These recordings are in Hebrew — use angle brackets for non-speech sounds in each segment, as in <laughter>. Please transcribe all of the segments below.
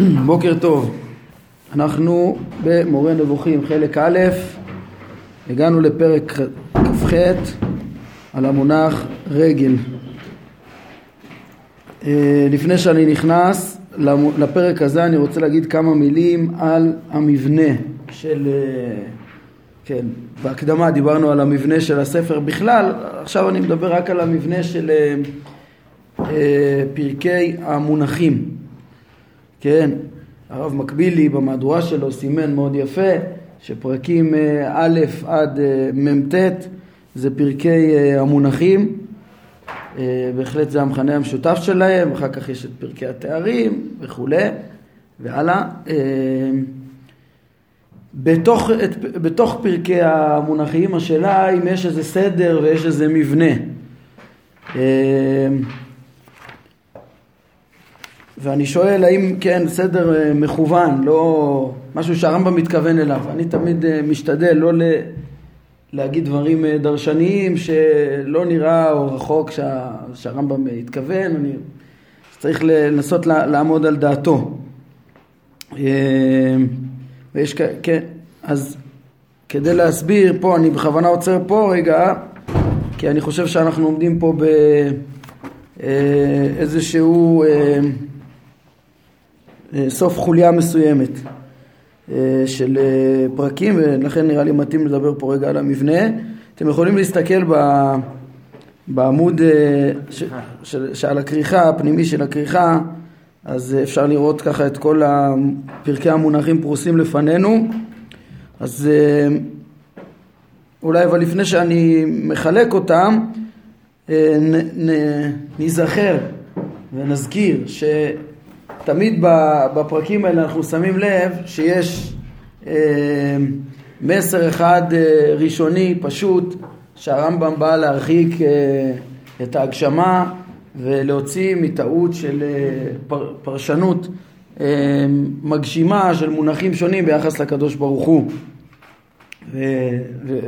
<clears throat> בוקר טוב, אנחנו במורה נבוכים חלק א', הגענו לפרק כ"ח על המונח רגל. אה, לפני שאני נכנס לפרק הזה אני רוצה להגיד כמה מילים על המבנה של, אה, כן, בהקדמה דיברנו על המבנה של הספר בכלל, עכשיו אני מדבר רק על המבנה של אה, פרקי המונחים. כן, הרב מקבילי במהדורה שלו סימן מאוד יפה שפרקים אה, א' עד אה, מ"ט זה פרקי אה, המונחים, בהחלט זה המכנה המשותף שלהם, אחר כך יש את פרקי התארים וכולי, והלאה. בתוך, את, בתוך פרקי המונחים השאלה אם יש איזה סדר ויש איזה מבנה. ואני שואל האם כן סדר אה, מכוון, לא משהו שהרמב"ם מתכוון אליו. אני תמיד אה, משתדל לא ל... להגיד דברים אה, דרשניים שלא נראה או רחוק שה... שהרמב"ם התכוון, אני צריך לנסות לעמוד על דעתו. ויש. כן, אז כדי להסביר פה, אני בכוונה עוצר פה רגע, כי אני חושב שאנחנו עומדים פה באיזשהו אה, סוף חוליה מסוימת אה, של אה, פרקים ולכן נראה לי מתאים לדבר פה רגע על המבנה. אתם יכולים להסתכל בעמוד שעל הכריכה, הפנימי של הכריכה, אז אפשר לראות ככה את כל פרקי המונחים פרוסים לפנינו. אז אולי אבל לפני שאני מחלק אותם, ניזכר ונזכיר ש... תמיד בפרקים האלה אנחנו שמים לב שיש אה, מסר אחד אה, ראשוני פשוט שהרמב"ם בא להרחיק אה, את ההגשמה ולהוציא מטעות של פר, פרשנות מגשימה של מונחים שונים ביחס לקדוש ברוך הוא. ו, ו,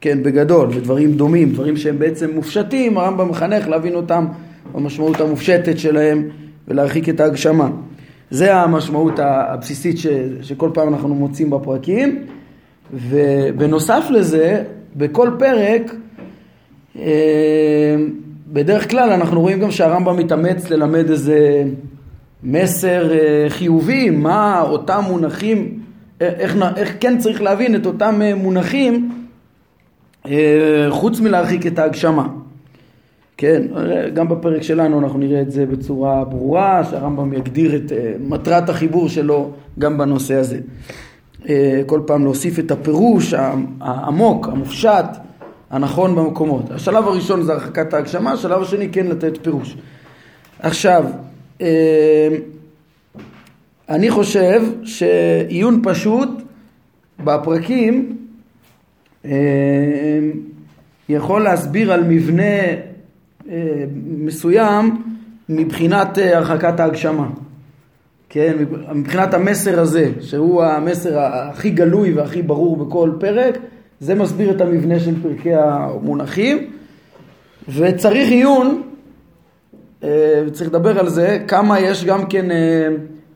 כן, בגדול, ודברים דומים, דברים שהם בעצם מופשטים, הרמב"ם מחנך להבין אותם במשמעות המופשטת שלהם ולהרחיק את ההגשמה. זה המשמעות הבסיסית ש, שכל פעם אנחנו מוצאים בפרקים ובנוסף לזה בכל פרק אה, בדרך כלל אנחנו רואים גם שהרמב"ם מתאמץ ללמד איזה מסר אה, חיובי, מה אותם מונחים, איך, איך כן צריך להבין את אותם אה, מונחים חוץ מלהרחיק את ההגשמה. כן, גם בפרק שלנו אנחנו נראה את זה בצורה ברורה, שהרמב"ם יגדיר את אה, מטרת החיבור שלו גם בנושא הזה. אה, כל פעם להוסיף את הפירוש העמוק, המופשט, הנכון במקומות. השלב הראשון זה הרחקת ההגשמה, השלב השני כן לתת פירוש. עכשיו, אה, אני חושב שעיון פשוט בפרקים יכול להסביר על מבנה מסוים מבחינת אה, הרחקת ההגשמה. כן, מבחינת המסר הזה, שהוא המסר הכי גלוי והכי ברור בכל פרק, זה מסביר את המבנה של פרקי המונחים, וצריך עיון, אה, צריך לדבר על זה, כמה יש גם כן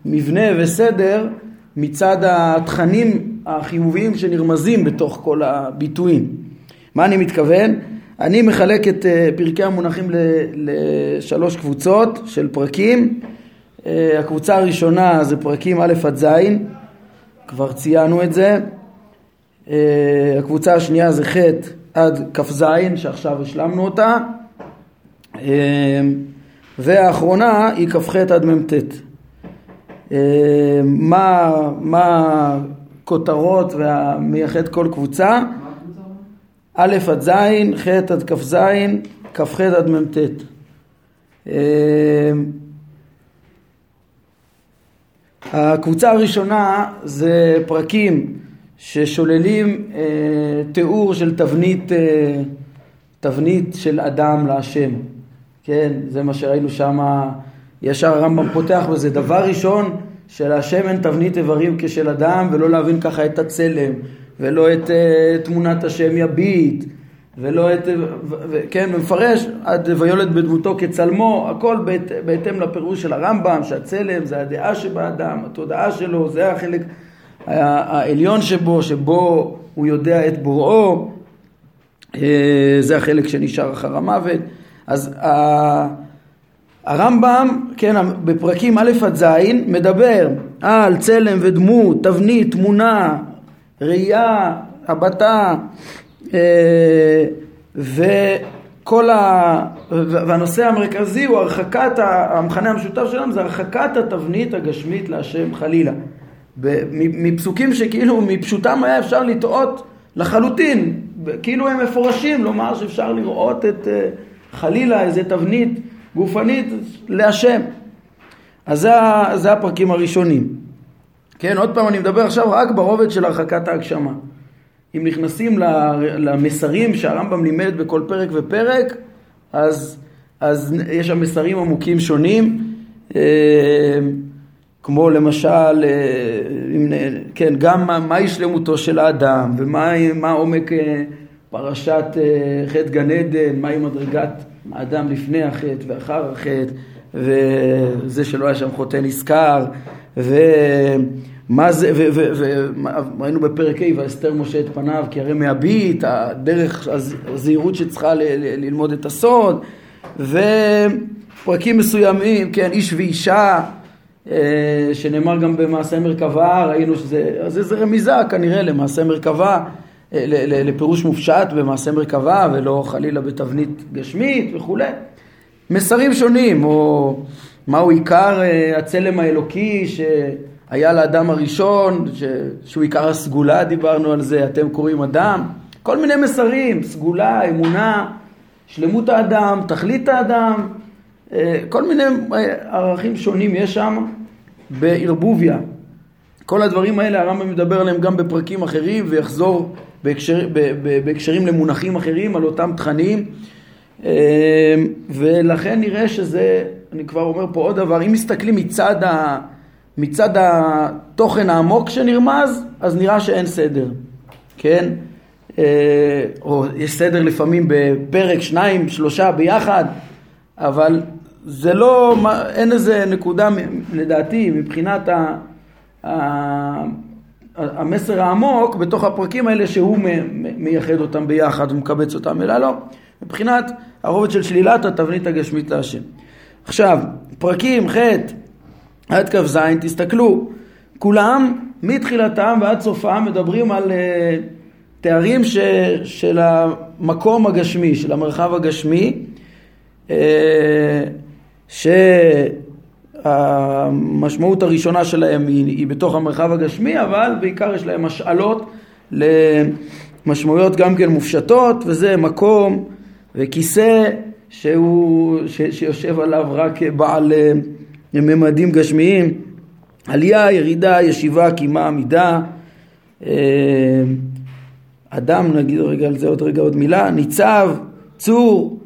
מבנה וסדר מצד התכנים החיוביים שנרמזים בתוך כל הביטויים. מה אני מתכוון? אני מחלק את אה, פרקי המונחים לשלוש קבוצות של פרקים. אה, הקבוצה הראשונה זה פרקים א' עד ז', כבר ציינו את זה. אה, הקבוצה השנייה זה ח' עד כ"ז, שעכשיו השלמנו אותה. והאחרונה היא כ"ח עד מ"ט. מה, מה הכותרות והמייחד כל קבוצה? א' עד ז', ח' עד כ"ז, כ"ח עד מ"ט. אמ, הקבוצה הראשונה זה פרקים ששוללים אה, תיאור של תבנית, אה, תבנית של אדם להשם. כן, זה מה שראינו שם, ישר הרמב"ם פותח בזה. דבר ראשון, שלהשם אין תבנית איברים כשל אדם ולא להבין ככה את הצלם ולא את uh, תמונת השם יביט ולא את, כן, ומפרש עד ויולד בדמותו כצלמו, הכל בית, בהתאם לפירוש של הרמב"ם, שהצלם זה הדעה שבאדם, התודעה שלו, זה החלק העליון שבו, שבו הוא יודע את בוראו, אה, זה החלק שנשאר אחר המוות. אז הרמב"ם, כן, בפרקים א' עד ז', מדבר על צלם ודמות, תבנית, תמונה, ראייה, הבטה, אה, וכל ה... והנושא המרכזי הוא הרחקת, המכנה המשותף שלנו זה הרחקת התבנית הגשמית להשם חלילה. מפסוקים שכאילו מפשוטם היה אפשר לטעות לחלוטין, כאילו הם מפורשים, לומר שאפשר לראות את אה, חלילה איזה תבנית גופנית להשם. אז זה, זה הפרקים הראשונים. כן, עוד פעם אני מדבר עכשיו רק ברובד של הרחקת ההגשמה. אם נכנסים למסרים שהרמב"ם לימד בכל פרק ופרק, אז, אז יש שם מסרים עמוקים שונים, אה, כמו למשל, אה, כן, גם מהי שלמותו של האדם, ומה עומק אה, פרשת חטא גן עדן, מהי מדרגת האדם לפני החטא ואחר החטא, וזה שלא היה שם חוטא נזכר, ו... מה זה, וראינו בפרק ה' ואסתר משה את פניו כי הרי מהביט, הדרך הזהירות שצריכה ללמוד את הסוד, ופרקים מסוימים, כן, איש ואישה, אה, שנאמר גם במעשה מרכבה, ראינו שזה, אז איזה רמיזה כנראה למעשה מרכבה, אה, לפירוש מופשט במעשה מרכבה ולא חלילה בתבנית גשמית וכולי. מסרים שונים, או מהו עיקר אה, הצלם האלוקי ש... היה לאדם הראשון, ש... שהוא עיקר הסגולה, דיברנו על זה, אתם קוראים אדם, כל מיני מסרים, סגולה, אמונה, שלמות האדם, תכלית האדם, אה, כל מיני אה, ערכים שונים יש שם בערבוביה. כל הדברים האלה הרמב"ם מדבר עליהם גם בפרקים אחרים ויחזור בהקשר, בהקשרים למונחים אחרים על אותם תכנים ולכן נראה שזה, אני כבר אומר פה עוד דבר, אם מסתכלים מצד ה... מצד התוכן העמוק שנרמז, אז נראה שאין סדר, כן? אה, או יש סדר לפעמים בפרק, שניים, שלושה ביחד, אבל זה לא, אין איזה נקודה לדעתי מבחינת ה, ה, המסר העמוק בתוך הפרקים האלה שהוא מייחד אותם ביחד ומקבץ אותם, אלא לא, מבחינת הרובד של שלילת התבנית הגשמית להשם. עכשיו, פרקים ח' עד כ"ז, תסתכלו, כולם מתחילתם ועד סופם מדברים על uh, תארים ש, של המקום הגשמי, של המרחב הגשמי, uh, שהמשמעות הראשונה שלהם היא, היא בתוך המרחב הגשמי, אבל בעיקר יש להם השאלות למשמעויות גם כן מופשטות, וזה מקום וכיסא שהוא, ש, שיושב עליו רק בעל... Uh, ממדים גשמיים, עלייה, ירידה, ישיבה, קימה, עמידה, אה, אדם, נגיד רגע על זה עוד רגע עוד מילה, ניצב, צור,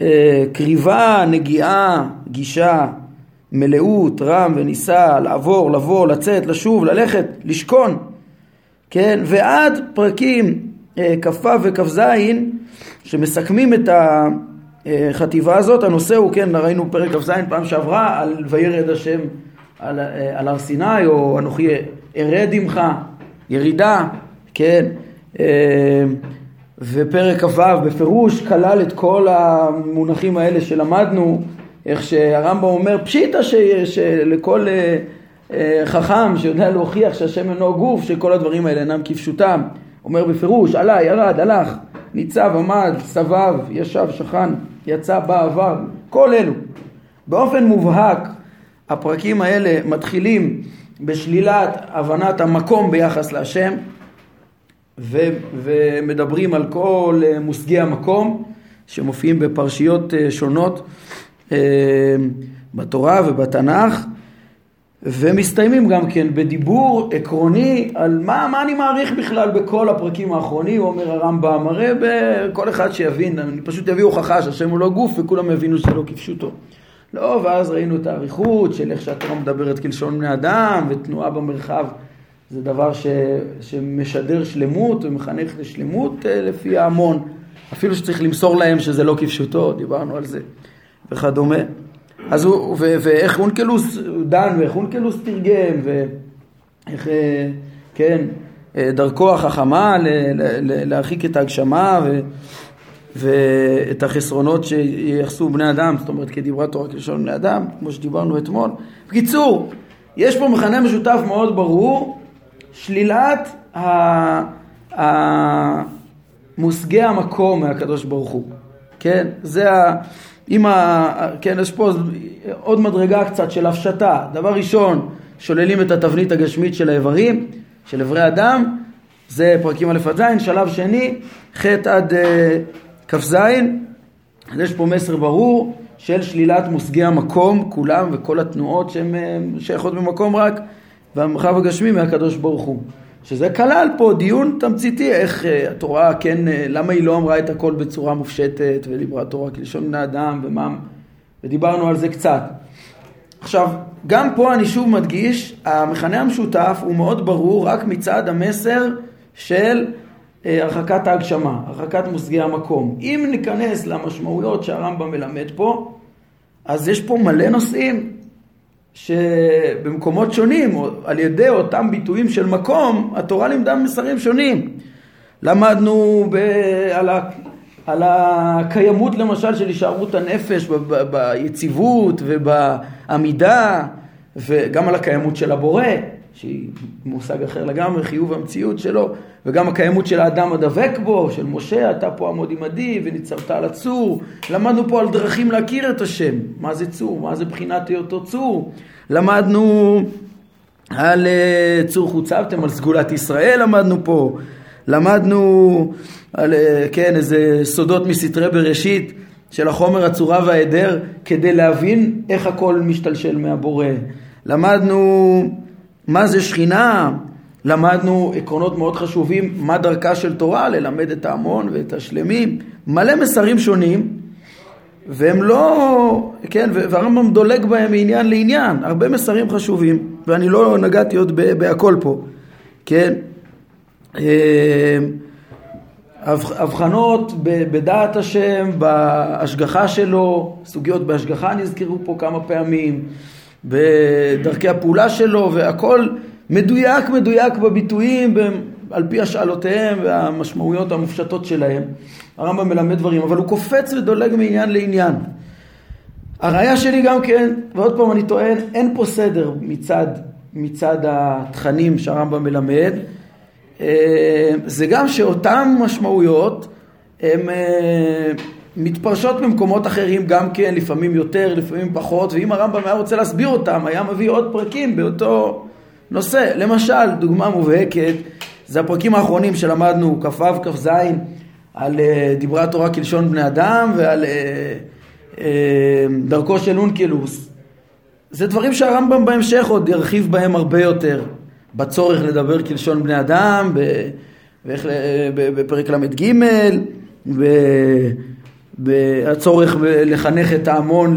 אה, קריבה, נגיעה, גישה, מלאות, רם ונישא, לעבור, לבוא, לצאת, לשוב, ללכת, לשכון, כן, ועד פרקים אה, כ"ו וכ"ז שמסכמים את ה... החטיבה הזאת, הנושא הוא, כן, ראינו פרק כ"ז פעם שעברה, על וירד השם על, אה, על הר סיני, או אנוכי ארד עמך, ירידה, כן, אה, ופרק כ"ו בפירוש כלל את כל המונחים האלה שלמדנו, איך שהרמב"ם אומר פשיטא שלכל אה, חכם שיודע להוכיח שהשם אינו גוף, שכל הדברים האלה אינם כפשוטם, אומר בפירוש, עלה, ירד, הלך, ניצב, עמד, סבב, ישב, שכן, יצא, בא, עבר, כל אלו. באופן מובהק הפרקים האלה מתחילים בשלילת הבנת המקום ביחס להשם ו- ומדברים על כל אה, מושגי המקום שמופיעים בפרשיות אה, שונות אה, בתורה ובתנ"ך ומסתיימים גם כן בדיבור עקרוני על מה, מה אני מעריך בכלל בכל הפרקים האחרונים, אומר הרמב"ם, הרי כל אחד שיבין, אני פשוט אביא הוכחה שהשם הוא לא גוף וכולם יבינו שלא כפשוטו. לא, ואז ראינו את האריכות של איך שהתורה מדברת כלשון בני אדם ותנועה במרחב זה דבר ש, שמשדר שלמות ומחנך לשלמות אה, לפי ההמון. אפילו שצריך למסור להם שזה לא כפשוטו, דיברנו על זה, וכדומה. אז הוא, ו, ואיך אונקלוס דן, ואיך אונקלוס תרגם, ואיך, אה, כן, אה, דרכו החכמה ל, ל, ל, להרחיק את ההגשמה ו, ואת החסרונות שייחסו בני אדם, זאת אומרת כדיברה תורה כלשון בני אדם, כמו שדיברנו אתמול. בקיצור, יש פה מכנה משותף מאוד ברור, שלילת מושגי המקום מהקדוש ברוך הוא, כן? זה ה... אם ה... כן, יש פה עוד מדרגה קצת של הפשטה. דבר ראשון, שוללים את התבנית הגשמית של האיברים, של איברי אדם, זה פרקים א' עד ז', שלב שני, ח' עד uh, כ"ז, אז יש פה מסר ברור של שלילת מושגי המקום, כולם וכל התנועות שהן שייכות במקום רק, והמרחב הגשמי מהקדוש ברוך הוא. שזה כלל פה דיון תמציתי איך uh, התורה כן, uh, למה היא לא אמרה את הכל בצורה מופשטת ודיברה תורה כלשון בני אדם ומה, ודיברנו על זה קצת. עכשיו, גם פה אני שוב מדגיש, המכנה המשותף הוא מאוד ברור רק מצד המסר של uh, הרחקת ההגשמה, הרחקת מושגי המקום. אם ניכנס למשמעויות שהרמב"ם מלמד פה, אז יש פה מלא נושאים שבמקומות שונים, על ידי אותם ביטויים של מקום, התורה לימדה מסרים שונים. למדנו ב, על, ה, על הקיימות למשל של הישארות הנפש ב, ב, ביציבות ובעמידה, וגם על הקיימות של הבורא, שהיא מושג אחר לגמרי, חיוב המציאות שלו, וגם הקיימות של האדם הדבק בו, של משה, אתה פה עמוד עמדי וניצבת על הצור. למדנו פה על דרכים להכיר את השם, מה זה צור, מה זה בחינת היותו צור. למדנו על אה, צור חוצבתם, על סגולת ישראל למדנו פה. למדנו על, אה, כן, איזה סודות מסתרי בראשית של החומר הצורה וההיעדר, כדי להבין איך הכל משתלשל מהבורא. למדנו מה זה שכינה, למדנו עקרונות מאוד חשובים, מה דרכה של תורה, ללמד את ההמון ואת השלמים, מלא מסרים שונים, והם לא, כן, והרמב"ם דולג בהם מעניין לעניין, הרבה מסרים חשובים, ואני לא נגעתי עוד בהכל פה, כן. אה, הבחנות בדעת השם, בהשגחה שלו, סוגיות בהשגחה נזכרו פה כמה פעמים, בדרכי הפעולה שלו, והכל מדויק מדויק בביטויים על פי השאלותיהם והמשמעויות המופשטות שלהם. הרמב"ם מלמד דברים, אבל הוא קופץ ודולג מעניין לעניין. הראיה שלי גם כן, ועוד פעם אני טוען, אין פה סדר מצד, מצד התכנים שהרמב"ם מלמד. אה, זה גם שאותן משמעויות הן אה, מתפרשות במקומות אחרים גם כן, לפעמים יותר, לפעמים פחות, ואם הרמב"ם היה רוצה להסביר אותם, היה מביא עוד פרקים באותו נושא. למשל, דוגמה מובהקת, זה הפרקים האחרונים שלמדנו, כ"ו, כ"ז, על אה, דיברה תורה כלשון בני אדם ועל אה, אה, דרכו של אונקלוס. זה דברים שהרמב"ם בהמשך עוד ירחיב בהם הרבה יותר. בצורך לדבר כלשון בני אדם, בפרק ל"ג, והצורך לחנך את ההמון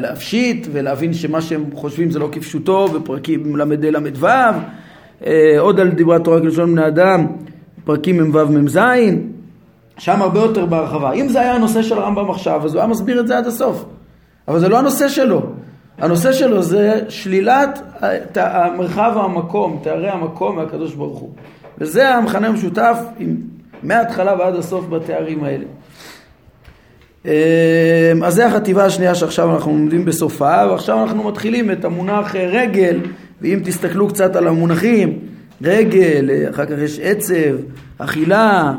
להפשיט ולהבין שמה שהם חושבים זה לא כפשוטו בפרקים ל"ה ל"ו, עוד על דיברת תורה כלשון בני אדם, פרקים מ"ו מ"ז, שם הרבה יותר בהרחבה. אם זה היה הנושא של הרמב"ם עכשיו, אז הוא היה מסביר את זה עד הסוף. אבל זה לא הנושא שלו. הנושא שלו זה שלילת המרחב המקום, תארי המקום מהקדוש ברוך הוא. וזה המכנה המשותף עם, מההתחלה ועד הסוף בתארים האלה. אמ, אז זה החטיבה השנייה שעכשיו אנחנו לומדים בסופה, ועכשיו אנחנו מתחילים את המונח אה, רגל, ואם תסתכלו קצת על המונחים, רגל, אה, אחר כך יש עצב, אכילה,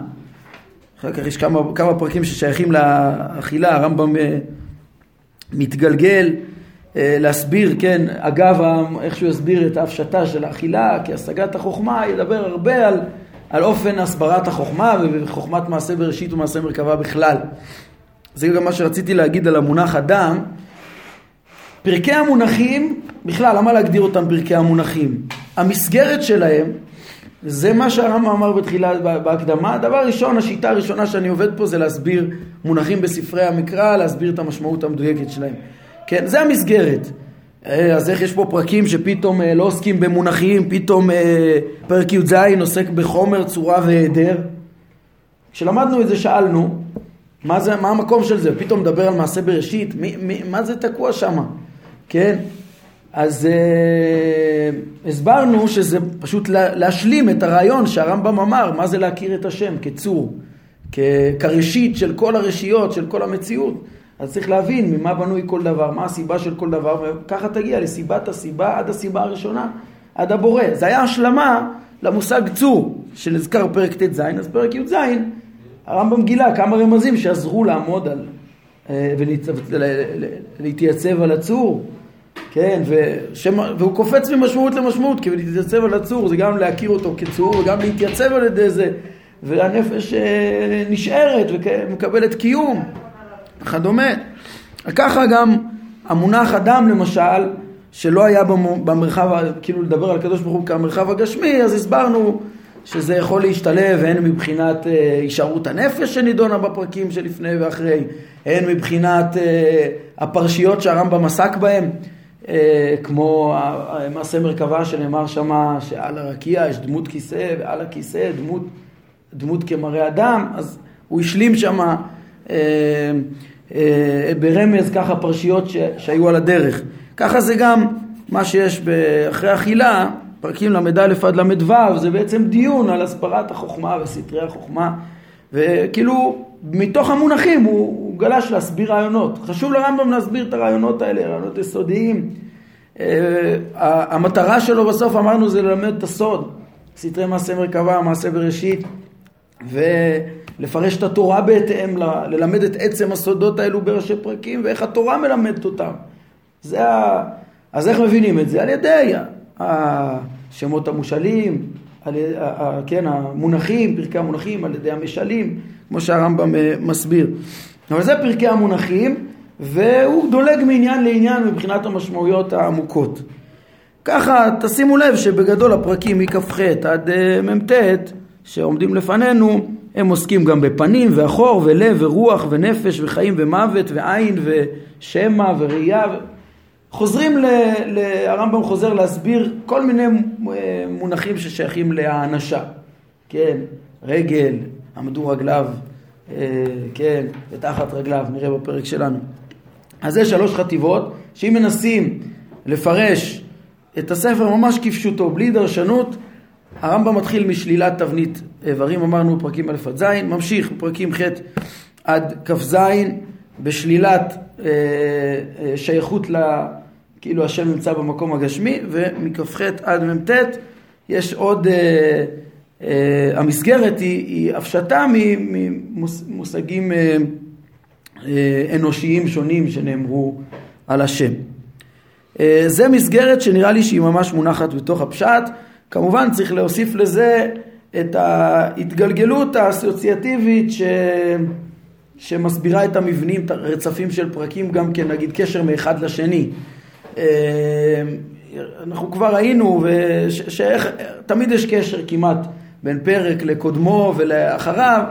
אחר כך יש כמה, כמה פרקים ששייכים לאכילה, הרמב"ם אה, מתגלגל להסביר, כן, אגב איך שהוא יסביר את ההפשטה של האכילה כהשגת החוכמה, ידבר הרבה על, על אופן הסברת החוכמה וחוכמת מעשה בראשית ומעשה מרכבה בכלל. זה גם מה שרציתי להגיד על המונח אדם. פרקי המונחים, בכלל, למה להגדיר אותם פרקי המונחים? המסגרת שלהם, זה מה שהרמב"ם אמר בתחילה, בהקדמה. דבר ראשון, השיטה הראשונה שאני עובד פה זה להסביר מונחים בספרי המקרא, להסביר את המשמעות המדויקת שלהם. כן, זה המסגרת. אה, אז איך יש פה פרקים שפתאום אה, לא עוסקים במונחים, פתאום אה, פרק י"ז עוסק בחומר, צורה והיעדר. כשלמדנו את זה שאלנו, מה, זה, מה המקום של זה? פתאום מדבר על מעשה בראשית? מי, מי, מה זה תקוע שם? כן? אז אה, הסברנו שזה פשוט לה, להשלים את הרעיון שהרמב"ם אמר, מה זה להכיר את השם כצור, כ, כראשית של כל הרשיות, של כל המציאות. אז צריך להבין ממה בנוי כל דבר, מה הסיבה של כל דבר, וככה תגיע לסיבת הסיבה עד הסיבה הראשונה, עד הבורא. זה היה השלמה למושג צור, שנזכר פרק ט"ז, אז פרק י"ז, הרמב"ם גילה כמה רמזים שעזרו לעמוד על, אה, ולהתייצב על הצור. כן, ושם, והוא קופץ ממשמעות למשמעות, כי להתייצב על הצור זה גם להכיר אותו כצור וגם להתייצב על ידי זה, והנפש אה, נשארת ומקבלת קיום וכדומה. ככה גם המונח אדם למשל, שלא היה במרחב, כאילו לדבר על הקדוש ברוך הוא כמרחב הגשמי, אז הסברנו שזה יכול להשתלב הן מבחינת אה, הישארות הנפש שנידונה בפרקים שלפני ואחרי, הן מבחינת אה, הפרשיות שהרמב"ם עסק בהן. אה, כמו מעשה מרכבה שנאמר שמה שעל הרקיע יש דמות כיסא ועל הכיסא דמות, דמות כמראה אדם, אז הוא השלים שמה אה, אה, ברמז ככה פרשיות ש, שהיו על הדרך. ככה זה גם מה שיש אחרי אכילה, פרקים ל"א עד ל"ו, זה בעצם דיון על הסברת החוכמה וסתרי החוכמה, וכאילו מתוך המונחים הוא, הוא גלש להסביר רעיונות. חשוב לרמב"ם להסביר את הרעיונות האלה, רעיונות יסודיים. Uh, המטרה שלו בסוף אמרנו זה ללמד את הסוד, סתרי מעשה מרכבה, מעשה בראשית, ולפרש את התורה בהתאם, ללמד את עצם הסודות האלו בראשי פרקים ואיך התורה מלמדת אותם. זה ה... אז איך מבינים את זה? על ידי השמות המושאלים, כן, המונחים, פרקי המונחים, על ידי המשלים, כמו שהרמב"ם אה, מסביר. אבל זה פרקי המונחים, והוא דולג מעניין לעניין מבחינת המשמעויות העמוקות. ככה תשימו לב שבגדול הפרקים מכ"ח עד אה, מ"ט שעומדים לפנינו הם עוסקים גם בפנים ואחור ולב ורוח ונפש וחיים ומוות ועין ושמע וראייה חוזרים, ל, ל, הרמב"ם חוזר להסביר כל מיני אה, מונחים ששייכים להאנשה, כן, רגל, עמדו רגליו, אה, כן, ותחת רגליו, נראה בפרק שלנו. אז זה שלוש חטיבות, שאם מנסים לפרש את הספר ממש כפשוטו, בלי דרשנות, הרמב"ם מתחיל משלילת תבנית איברים, אמרנו פרקים א' עד ז', ממשיך בפרקים ח' עד כ"ז, בשלילת אה, אה, שייכות. כאילו השם נמצא במקום הגשמי, ומכ"ח עד מ"ט יש עוד, אה, אה, המסגרת היא, היא הפשטה ממושגים אה, אה, אנושיים שונים שנאמרו על השם. אה, זה מסגרת שנראה לי שהיא ממש מונחת בתוך הפשט. כמובן צריך להוסיף לזה את ההתגלגלות האסוציאטיבית ש... שמסבירה את המבנים, את הרצפים של פרקים, גם כן נגיד קשר מאחד לשני. אה, אנחנו כבר ראינו שתמיד יש קשר כמעט בין פרק לקודמו ולאחריו.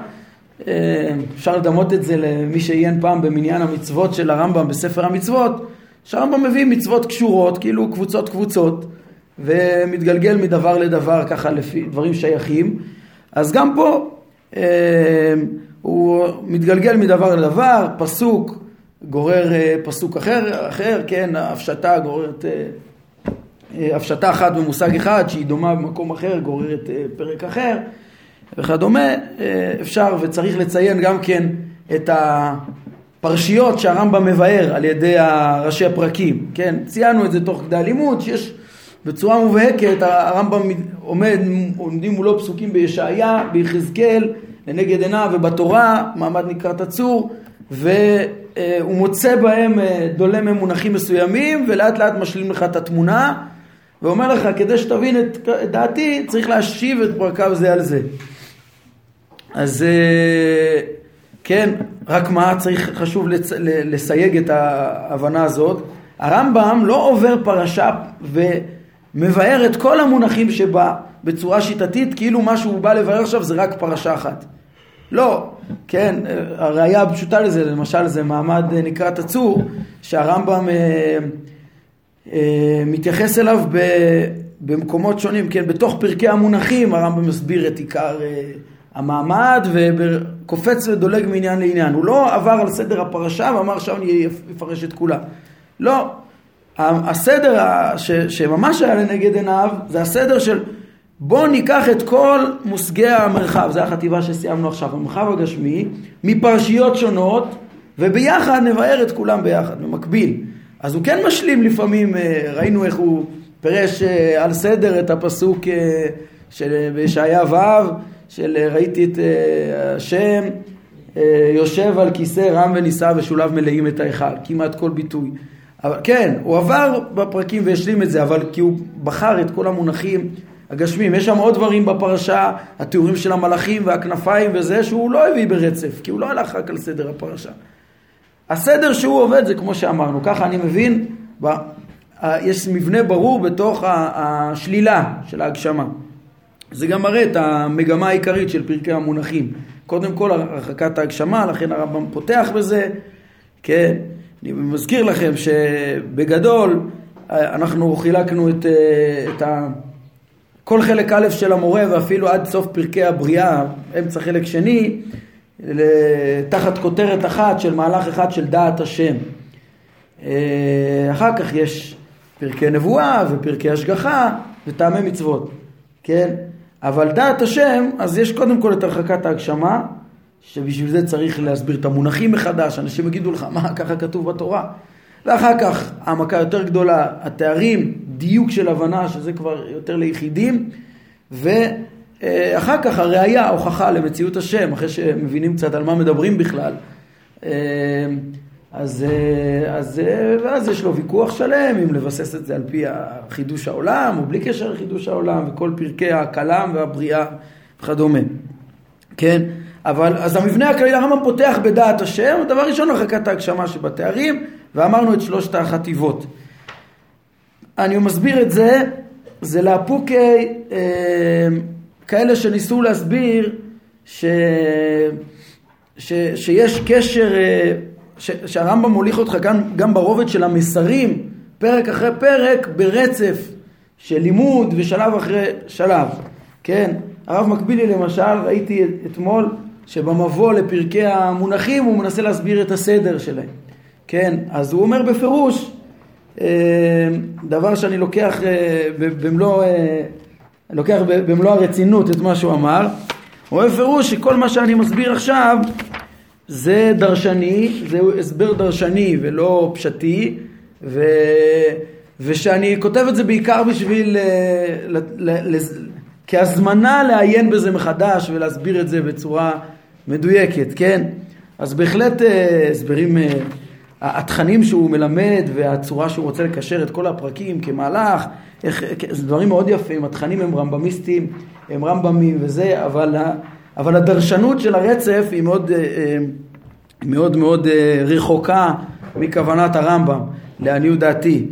אה, אפשר לדמות את זה למי שעיין פעם במניין המצוות של הרמב"ם בספר המצוות, שהרמב"ם מביא מצוות קשורות, כאילו קבוצות קבוצות, ומתגלגל מדבר לדבר ככה לפי דברים שייכים. אז גם פה אה, הוא מתגלגל מדבר לדבר, פסוק גורר אה, פסוק אחר, אחר, כן, הפשטה גוררת, הפשטה אחת במושג אחד שהיא דומה במקום אחר, גוררת פרק אחר. וכדומה, אה, אפשר וצריך לציין גם כן את הפרשיות שהרמב"ם מבאר על ידי ראשי הפרקים, כן? ציינו את זה תוך כדי הלימוד, שיש בצורה מובהקת, הרמב"ם עומד, עומדים מולו פסוקים בישעיה, ביחזקאל, לנגד עיניו ובתורה, מעמד נקרת הצור, והוא מוצא בהם, אה, דולה מהם מונחים מסוימים, ולאט לאט משלים לך את התמונה, ואומר לך, כדי שתבין את דעתי, צריך להשיב את פרקיו זה על זה. אז אה, כן, רק מה צריך, חשוב לצ... לסייג את ההבנה הזאת. הרמב"ם לא עובר פרשה ומבאר את כל המונחים שבה בצורה שיטתית, כאילו מה שהוא בא לבאר עכשיו זה רק פרשה אחת. לא, כן, הראייה הפשוטה לזה, למשל זה מעמד אה, נקרת הצור, שהרמב"ם אה, אה, מתייחס אליו ב, במקומות שונים, כן, בתוך פרקי המונחים הרמב"ם מסביר את עיקר אה, המעמד וקופץ ודולג מעניין לעניין. הוא לא עבר על סדר הפרשה ואמר עכשיו אני אפרש את כולה. לא. הסדר ש, שממש היה לנגד עיניו זה הסדר של בואו ניקח את כל מושגי המרחב, זו החטיבה שסיימנו עכשיו, המרחב הגשמי, מפרשיות שונות וביחד נבהר את כולם ביחד, במקביל. אז הוא כן משלים לפעמים, אה, ראינו איך הוא פירש אה, על סדר את הפסוק אה, של בישעיה ו' של ראיתי את השם יושב על כיסא רם ונישא ושוליו מלאים את ההיכל, כמעט כל ביטוי. אבל כן, הוא עבר בפרקים והשלים את זה, אבל כי הוא בחר את כל המונחים הגשמיים. יש שם עוד דברים בפרשה, התיאורים של המלאכים והכנפיים וזה, שהוא לא הביא ברצף, כי הוא לא הלך רק על סדר הפרשה. הסדר שהוא עובד זה כמו שאמרנו, ככה אני מבין, ב, יש מבנה ברור בתוך השלילה של ההגשמה. זה גם מראה את המגמה העיקרית של פרקי המונחים. קודם כל הרחקת ההגשמה, לכן הרמב"ם פותח בזה, כן. אני מזכיר לכם שבגדול אנחנו חילקנו את, את ה... כל חלק א' של המורה ואפילו עד סוף פרקי הבריאה, אמצע חלק שני, תחת כותרת אחת של מהלך אחד של דעת השם. אה, אחר כך יש פרקי נבואה ופרקי השגחה וטעמי מצוות, כן? אבל דעת השם, אז יש קודם כל את הרחקת ההגשמה, שבשביל זה צריך להסביר את המונחים מחדש, אנשים יגידו לך, מה, ככה כתוב בתורה? ואחר כך העמקה יותר גדולה, התארים, דיוק של הבנה, שזה כבר יותר ליחידים, ואחר כך הראייה, ההוכחה למציאות השם, אחרי שמבינים קצת על מה מדברים בכלל. אז, אז, ואז יש לו ויכוח שלם אם לבסס את זה על פי חידוש העולם או בלי קשר לחידוש העולם וכל פרקי הכלם והבריאה וכדומה. כן? אבל אז המבנה הכללי, הרמב"ם פותח בדעת השם, דבר ראשון הרחקת ההגשמה שבתארים, ואמרנו את שלושת החטיבות. אני מסביר את זה, זה לאפוקי אה, כאלה שניסו להסביר ש, ש, שיש קשר, אה, ש, שהרמב"ם מוליך אותך גם, גם ברובד של המסרים, פרק אחרי פרק, ברצף של לימוד ושלב אחרי שלב, כן? הרב מקבילי למשל, ראיתי אתמול שבמבוא לפרקי המונחים הוא מנסה להסביר את הסדר שלהם. כן, אז הוא אומר בפירוש, אה, דבר שאני לוקח אה, במלוא, אה, לוקח במלוא הרצינות את מה שהוא אמר, הוא אומר בפירוש שכל מה שאני מסביר עכשיו זה דרשני, זה הסבר דרשני ולא פשטי, ו... ושאני כותב את זה בעיקר בשביל, ל... ל... ל... כהזמנה לעיין בזה מחדש ולהסביר את זה בצורה מדויקת, כן? אז בהחלט הסברים, אה, התכנים שהוא מלמד והצורה שהוא רוצה לקשר את כל הפרקים כמהלך, איך, זה דברים מאוד יפים, התכנים הם רמב"מיסטיים, הם רמב"מים וזה, אבל, אבל הדרשנות של הרצף היא מאוד אה, מאוד, מאוד רחוקה מכוונת הרמב"ם, לעניות דעתי.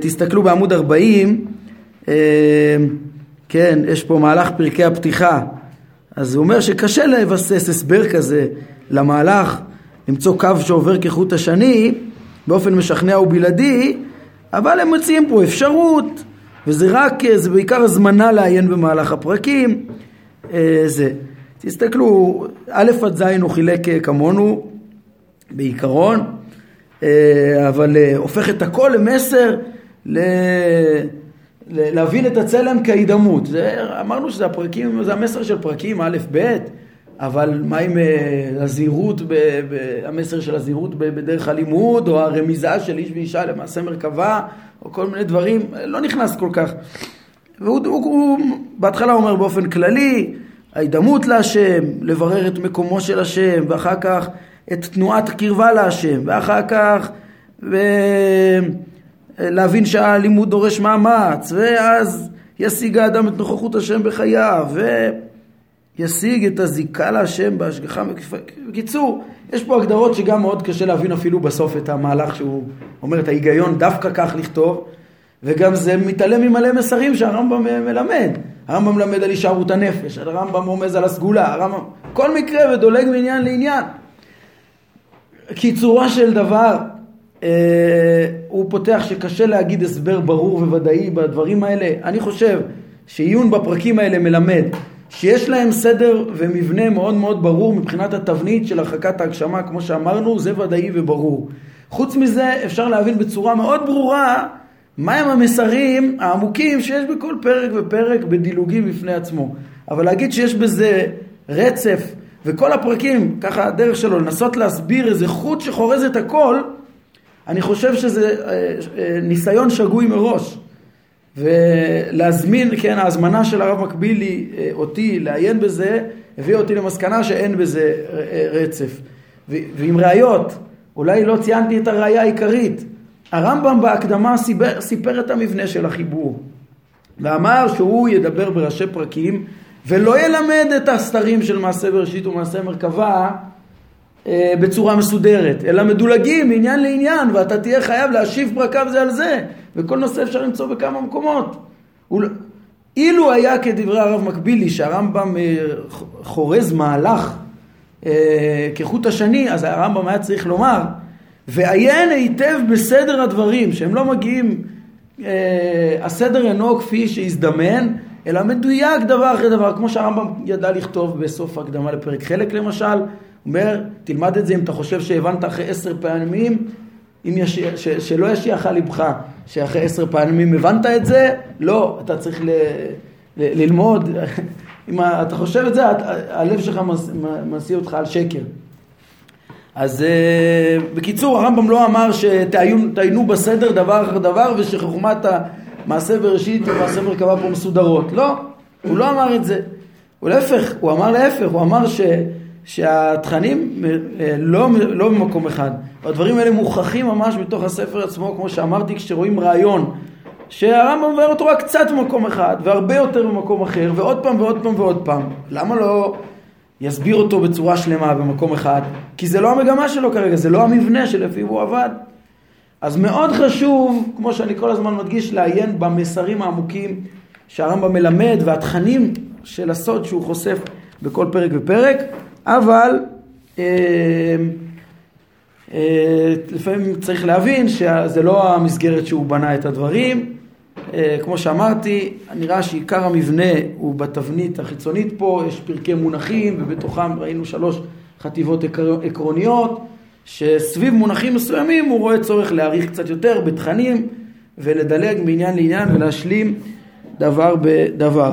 תסתכלו בעמוד 40, כן, יש פה מהלך פרקי הפתיחה. אז הוא אומר שקשה לבסס הסבר כזה למהלך, למצוא קו שעובר כחוט השני באופן משכנע ובלעדי, אבל הם מציעים פה אפשרות, וזה רק, זה בעיקר הזמנה לעיין במהלך הפרקים, אה, זה. תסתכלו, א' עד ז' הוא חילק אה, כמונו בעיקרון, אה, אבל הופך את הכל למסר ל... להבין את הצלם כהידמות. אמרנו שזה הפרקים, זה המסר של פרקים א' ב', אבל מה עם uh, הזהירות, המסר של הזהירות בדרך הלימוד, או הרמיזה של איש ואישה למעשה מרכבה, או כל מיני דברים, לא נכנס כל כך. והוא הוא, הוא, בהתחלה אומר באופן כללי, ההידמות להשם, לברר את מקומו של השם, ואחר כך את תנועת הקרבה להשם, ואחר כך... ו... להבין שהלימוד דורש מאמץ, ואז ישיג האדם את נוכחות השם בחייו, וישיג את הזיקה להשם בהשגחה מקיפה. בקיצור, יש פה הגדרות שגם מאוד קשה להבין אפילו בסוף את המהלך שהוא אומר את ההיגיון דווקא כך לכתוב, וגם זה מתעלם ממלא מסרים שהרמב"ם מלמד. הרמב"ם מלמד על הישארות הנפש, הרמב"ם רומז על הסגולה, הרמב"ם... כל מקרה ודולג מעניין לעניין. קיצורו של דבר, אה, הוא פותח שקשה להגיד הסבר ברור וודאי בדברים האלה. אני חושב שעיון בפרקים האלה מלמד שיש להם סדר ומבנה מאוד מאוד ברור מבחינת התבנית של הרחקת ההגשמה, כמו שאמרנו, זה ודאי וברור. חוץ מזה, אפשר להבין בצורה מאוד ברורה מהם המסרים העמוקים שיש בכל פרק ופרק בדילוגים בפני עצמו. אבל להגיד שיש בזה רצף, וכל הפרקים, ככה הדרך שלו, לנסות להסביר איזה חוט שחורז את הכל, אני חושב שזה אה, אה, ניסיון שגוי מראש. ולהזמין, כן, ההזמנה של הרב מקבילי אה, אותי לעיין בזה, הביא אותי למסקנה שאין בזה רצף. ועם ראיות, אולי לא ציינתי את הראייה העיקרית. הרמב"ם בהקדמה סיפר, סיפר את המבנה של החיבור, ואמר שהוא ידבר בראשי פרקים ולא ילמד את הסתרים של מעשה בראשית ומעשה מרכבה אה, בצורה מסודרת, אלא מדולגים מעניין לעניין, ואתה תהיה חייב להשיב פרקיו זה על זה, וכל נושא אפשר למצוא בכמה מקומות. אילו היה כדברי הרב מקבילי שהרמב"ם אה, חורז מהלך אה, כחוט השני, אז הרמב"ם היה צריך לומר, ועיין היטב בסדר הדברים, שהם לא מגיעים, הסדר אינו כפי שהזדמן, אלא מדויק דבר אחרי דבר, כמו שהרמב"ם ידע לכתוב בסוף הקדמה לפרק חלק למשל, אומר, תלמד את זה אם אתה חושב שהבנת אחרי עשר פעמים, אם יש, ש, שלא ישיח על ליבך, שאחרי עשר פעמים הבנת את זה, לא, אתה צריך ל, ל, ללמוד, <laughs> אם אתה חושב את זה, הלב שלך משיא אותך על שקר. אז uh, בקיצור, הרמב"ם לא אמר שתעיינו בסדר דבר אחר דבר ושחוכמת המעשה בראשית ומעשה מרכבה פה מסודרות. לא, הוא לא אמר את זה. הוא להפך, הוא אמר להפך, הוא אמר ש... שהתכנים אה, לא, לא במקום אחד. הדברים האלה מוכחים ממש בתוך הספר עצמו, כמו שאמרתי, כשרואים רעיון, שהרמב"ם מבאר אותו רק קצת במקום אחד, והרבה יותר במקום אחר, ועוד פעם ועוד פעם ועוד פעם. למה לא יסביר אותו בצורה שלמה במקום אחד? כי זה לא המגמה שלו כרגע, זה לא המבנה שלפיו הוא עבד. אז מאוד חשוב, כמו שאני כל הזמן מדגיש, לעיין במסרים העמוקים שהרמב"ם מלמד, והתכנים של הסוד שהוא חושף בכל פרק ופרק. אבל אה, אה, לפעמים צריך להבין שזה לא המסגרת שהוא בנה את הדברים. אה, כמו שאמרתי, נראה שעיקר המבנה הוא בתבנית החיצונית פה, יש פרקי מונחים ובתוכם ראינו שלוש חטיבות עקרוניות, שסביב מונחים מסוימים הוא רואה צורך להאריך קצת יותר בתכנים ולדלג מעניין לעניין ולהשלים דבר בדבר.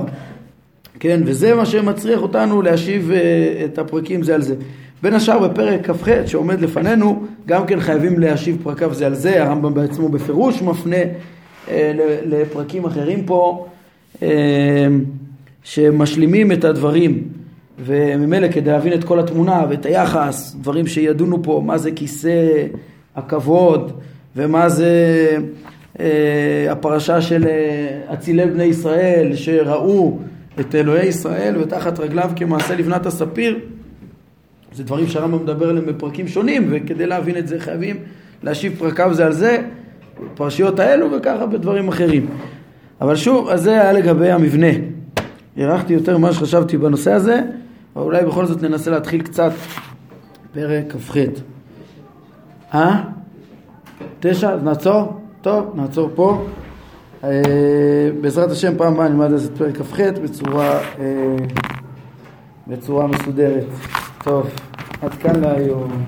כן, וזה מה שמצריך אותנו להשיב uh, את הפרקים זה על זה. בין השאר בפרק כ"ח שעומד לפנינו, גם כן חייבים להשיב פרקיו זה על זה, הרמב"ם בעצמו בפירוש מפנה uh, לפרקים אחרים פה, uh, שמשלימים את הדברים, וממילא כדי להבין את כל התמונה ואת היחס, דברים שידונו פה, מה זה כיסא הכבוד, ומה זה uh, הפרשה של אצילי בני ישראל שראו את אלוהי ישראל ותחת רגליו כמעשה לבנת הספיר. זה דברים שהרמב"ם מדבר עליהם בפרקים שונים, וכדי להבין את זה חייבים להשיב פרקיו זה על זה, פרשיות האלו וככה בדברים אחרים. אבל שוב, אז זה היה לגבי המבנה. הארכתי יותר ממה שחשבתי בנושא הזה, אבל אולי בכל זאת ננסה להתחיל קצת פרק כ"ח. אה? תשע? נעצור? טוב, נעצור פה. אה, בעזרת השם פעם הבאה נלמד את פרק כ"ח בצורה, אה, בצורה מסודרת. טוב, עד כאן להיום.